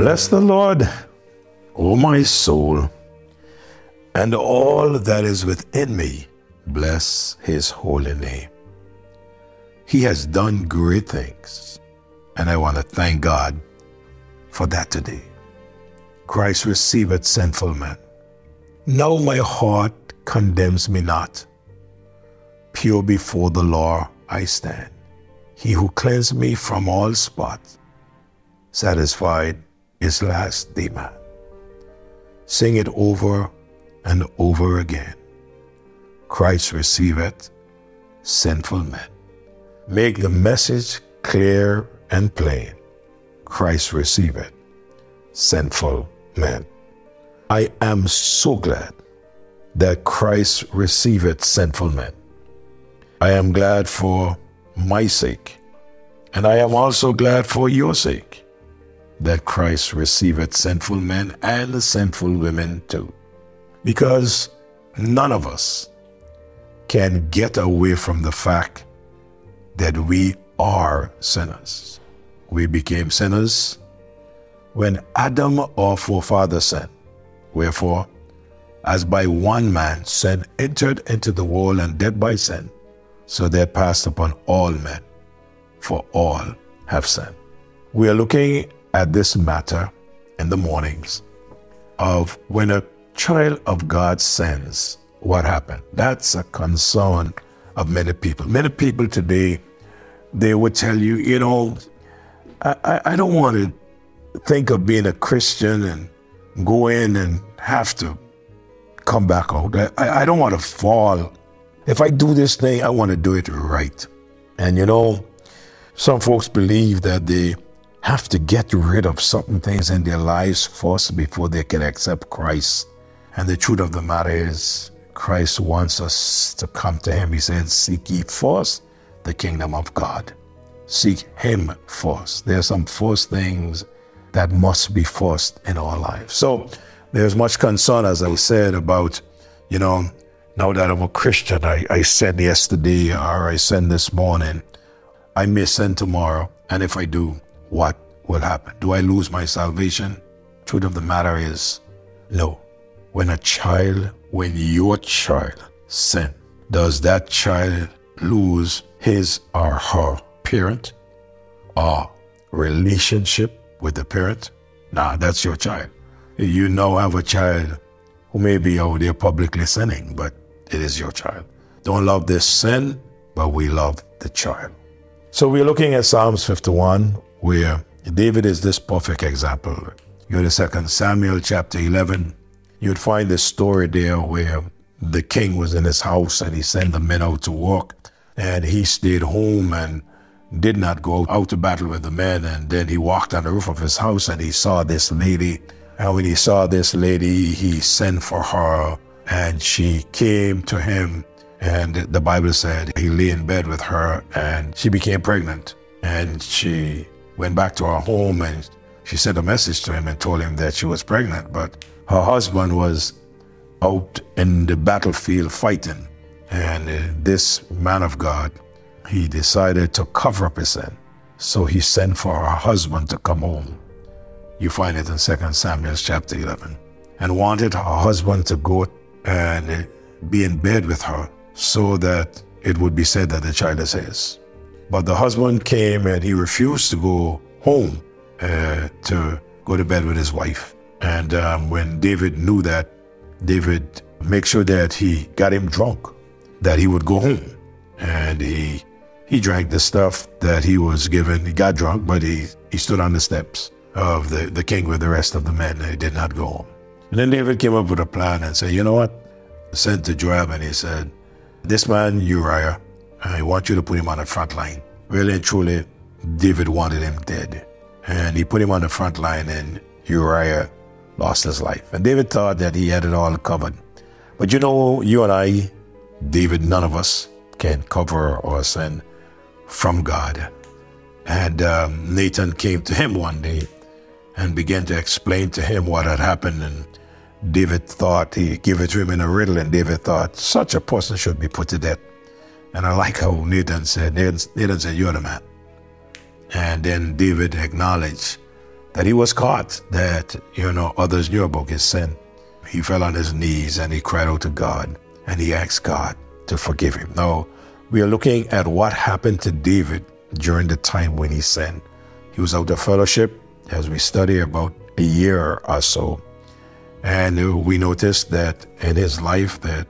Bless the Lord, O my soul, and all that is within me. Bless his holy name. He has done great things, and I want to thank God for that today. Christ receiveth sinful men. Now my heart condemns me not. Pure before the law I stand. He who cleansed me from all spots, satisfied last demand. Sing it over and over again. Christ receiveth sinful men. Make the message clear and plain. Christ receiveth sinful men. I am so glad that Christ receiveth sinful men. I am glad for my sake, and I am also glad for your sake that Christ receiveth sinful men and sinful women too. Because none of us can get away from the fact that we are sinners. We became sinners when Adam, our forefather, sinned. Wherefore, as by one man sin entered into the world and death by sin, so there passed upon all men, for all have sinned. We are looking at this matter in the mornings of when a child of God sins, what happened? That's a concern of many people. Many people today, they would tell you, you know, I, I, don't want to think of being a Christian and go in and have to come back out. I, I don't want to fall. If I do this thing, I want to do it right. And you know, some folks believe that they have to get rid of certain things in their lives first before they can accept Christ. And the truth of the matter is, Christ wants us to come to Him. He said, Seek ye first the kingdom of God. Seek Him first. There are some first things that must be first in our lives. So there's much concern, as I said, about, you know, now that I'm a Christian, I, I said yesterday or I said this morning, I may sin tomorrow. And if I do, what will happen? Do I lose my salvation? Truth of the matter is, no. When a child, when your child sin, does that child lose his or her parent or relationship with the parent? Nah, that's your child. You now have a child who may be out there publicly sinning, but it is your child. Don't love this sin, but we love the child. So we're looking at Psalms 51, where David is this perfect example. You go to Second Samuel chapter 11, you'd find this story there where the king was in his house and he sent the men out to work, and he stayed home and did not go out to battle with the men. And then he walked on the roof of his house and he saw this lady. And when he saw this lady, he sent for her and she came to him. And the Bible said he lay in bed with her and she became pregnant. And she went back to her home and she sent a message to him and told him that she was pregnant, but her husband was out in the battlefield fighting. And uh, this man of God, he decided to cover up his sin. So he sent for her husband to come home. You find it in 2 Samuel chapter 11. And wanted her husband to go and uh, be in bed with her so that it would be said that the child is his. But the husband came and he refused to go home uh, to go to bed with his wife. And um, when David knew that, David make sure that he got him drunk, that he would go home. And he he drank the stuff that he was given. He got drunk, but he, he stood on the steps of the, the king with the rest of the men and he did not go home. And then David came up with a plan and said, you know what? Sent to Joab and he said, this man Uriah, I want you to put him on the front line. Really and truly, David wanted him dead. And he put him on the front line, and Uriah lost his life. And David thought that he had it all covered. But you know, you and I, David, none of us can cover our sin from God. And um, Nathan came to him one day and began to explain to him what had happened. And David thought, he gave it to him in a riddle, and David thought, such a person should be put to death. And I like how Nathan said, Nathan, said, You're the man. And then David acknowledged that he was caught, that, you know, others knew about his sin. He fell on his knees and he cried out to God and he asked God to forgive him. Now, we are looking at what happened to David during the time when he sinned. He was out of fellowship, as we study about a year or so. And we noticed that in his life that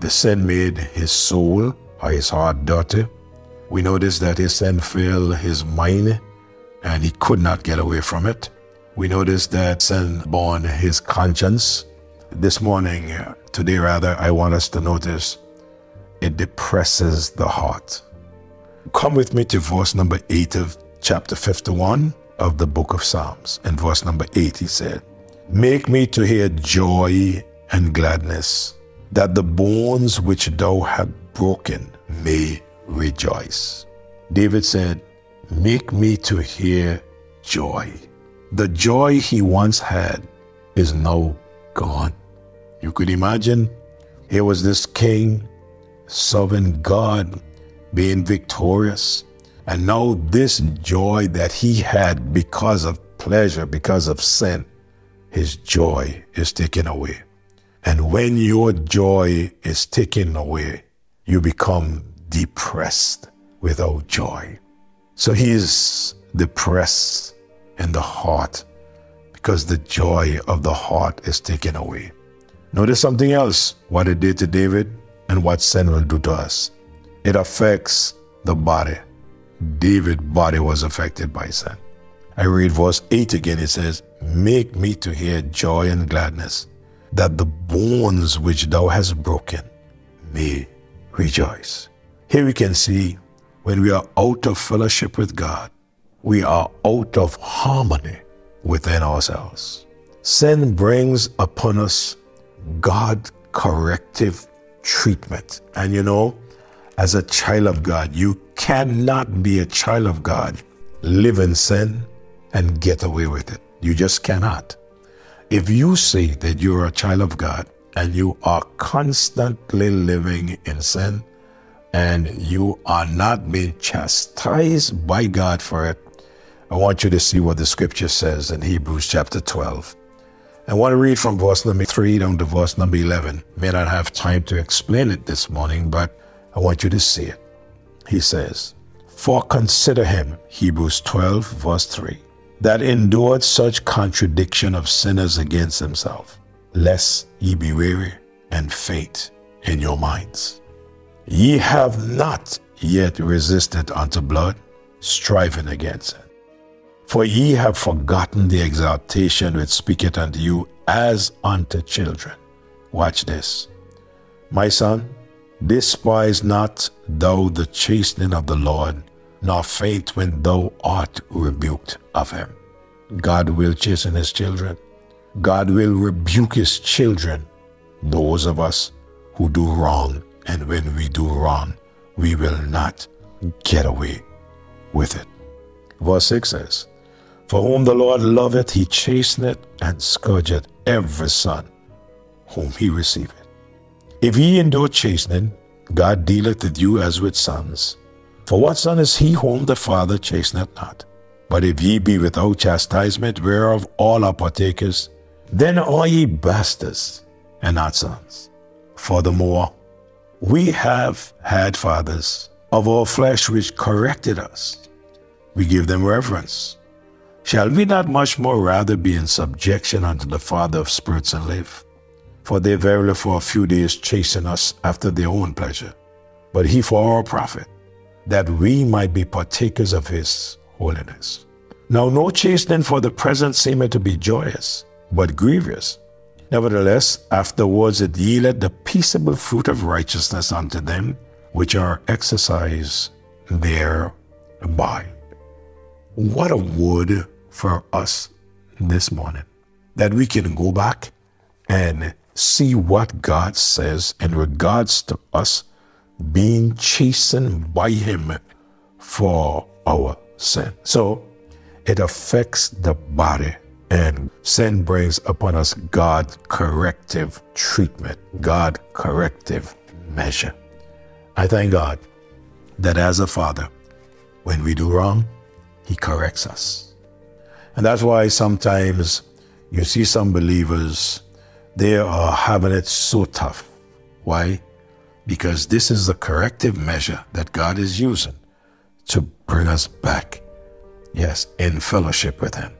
the sin made his soul or his heart dirty. We noticed that his sin filled his mind and he could not get away from it. We noticed that sin born his conscience. This morning, today rather, I want us to notice it depresses the heart. Come with me to verse number 8 of chapter 51 of the book of Psalms. In verse number 8, he said, Make me to hear joy and gladness, that the bones which thou hast broken may rejoice. David said, Make me to hear joy. The joy he once had is now gone. You could imagine here was this king serving God, being victorious. And now this joy that he had because of pleasure, because of sin, his joy is taken away. And when your joy is taken away, you become depressed without joy. So he is depressed in the heart because the joy of the heart is taken away. Notice something else what it did to David and what sin will do to us. It affects the body. David's body was affected by sin. I read verse 8 again. It says, Make me to hear joy and gladness, that the bones which thou hast broken may rejoice. Here we can see when we are out of fellowship with God, we are out of harmony within ourselves. Sin brings upon us God corrective treatment. And you know, as a child of God, you cannot be a child of God, live in sin, and get away with it. You just cannot. If you say that you're a child of God and you are constantly living in sin and you are not being chastised by God for it, I want you to see what the scripture says in Hebrews chapter 12. I want to read from verse number 3 down to verse number 11. May not have time to explain it this morning, but I want you to see it. He says, For consider him, Hebrews 12, verse 3 that endured such contradiction of sinners against himself, lest ye be weary and faint in your minds. Ye have not yet resisted unto blood, striving against it. For ye have forgotten the exaltation which speaketh unto you as unto children. Watch this. My son, despise not thou the chastening of the Lord, nor faint when thou art rebuked of him. God will chasten his children. God will rebuke his children, those of us who do wrong. And when we do wrong, we will not get away with it. Verse 6 says, For whom the Lord loveth, he chasteneth and scourgeth every son whom he receiveth. If ye endure chastening, God dealeth with you as with sons. For what son is he whom the Father chasteneth not? But if ye be without chastisement, whereof all are partakers, then are ye bastards and not sons. Furthermore, we have had fathers of our flesh which corrected us. We give them reverence. Shall we not much more rather be in subjection unto the Father of spirits and live? For they verily for a few days chasten us after their own pleasure, but he for our profit that we might be partakers of his holiness. Now, no chastening for the present seemeth to be joyous, but grievous. Nevertheless, afterwards it yielded the peaceable fruit of righteousness unto them which are exercised thereby. What a word for us this morning that we can go back and see what God says in regards to us being chastened by Him for our sin. So it affects the body, and sin brings upon us God corrective treatment, God corrective measure. I thank God that as a father, when we do wrong, He corrects us. And that's why sometimes you see some believers, they are having it so tough. Why? Because this is the corrective measure that God is using to bring us back, yes, in fellowship with Him.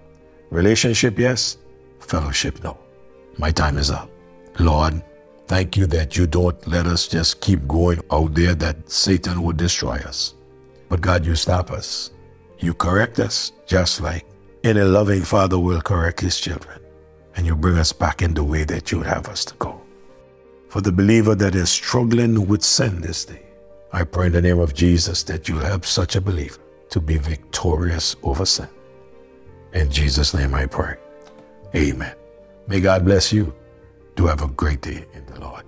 Relationship, yes. Fellowship, no. My time is up. Lord, thank you that you don't let us just keep going out there that Satan would destroy us. But God, you stop us. You correct us just like any loving father will correct his children. And you bring us back in the way that you would have us to go. For the believer that is struggling with sin this day, I pray in the name of Jesus that you help such a believer to be victorious over sin. In Jesus' name I pray. Amen. May God bless you. Do have a great day in the Lord.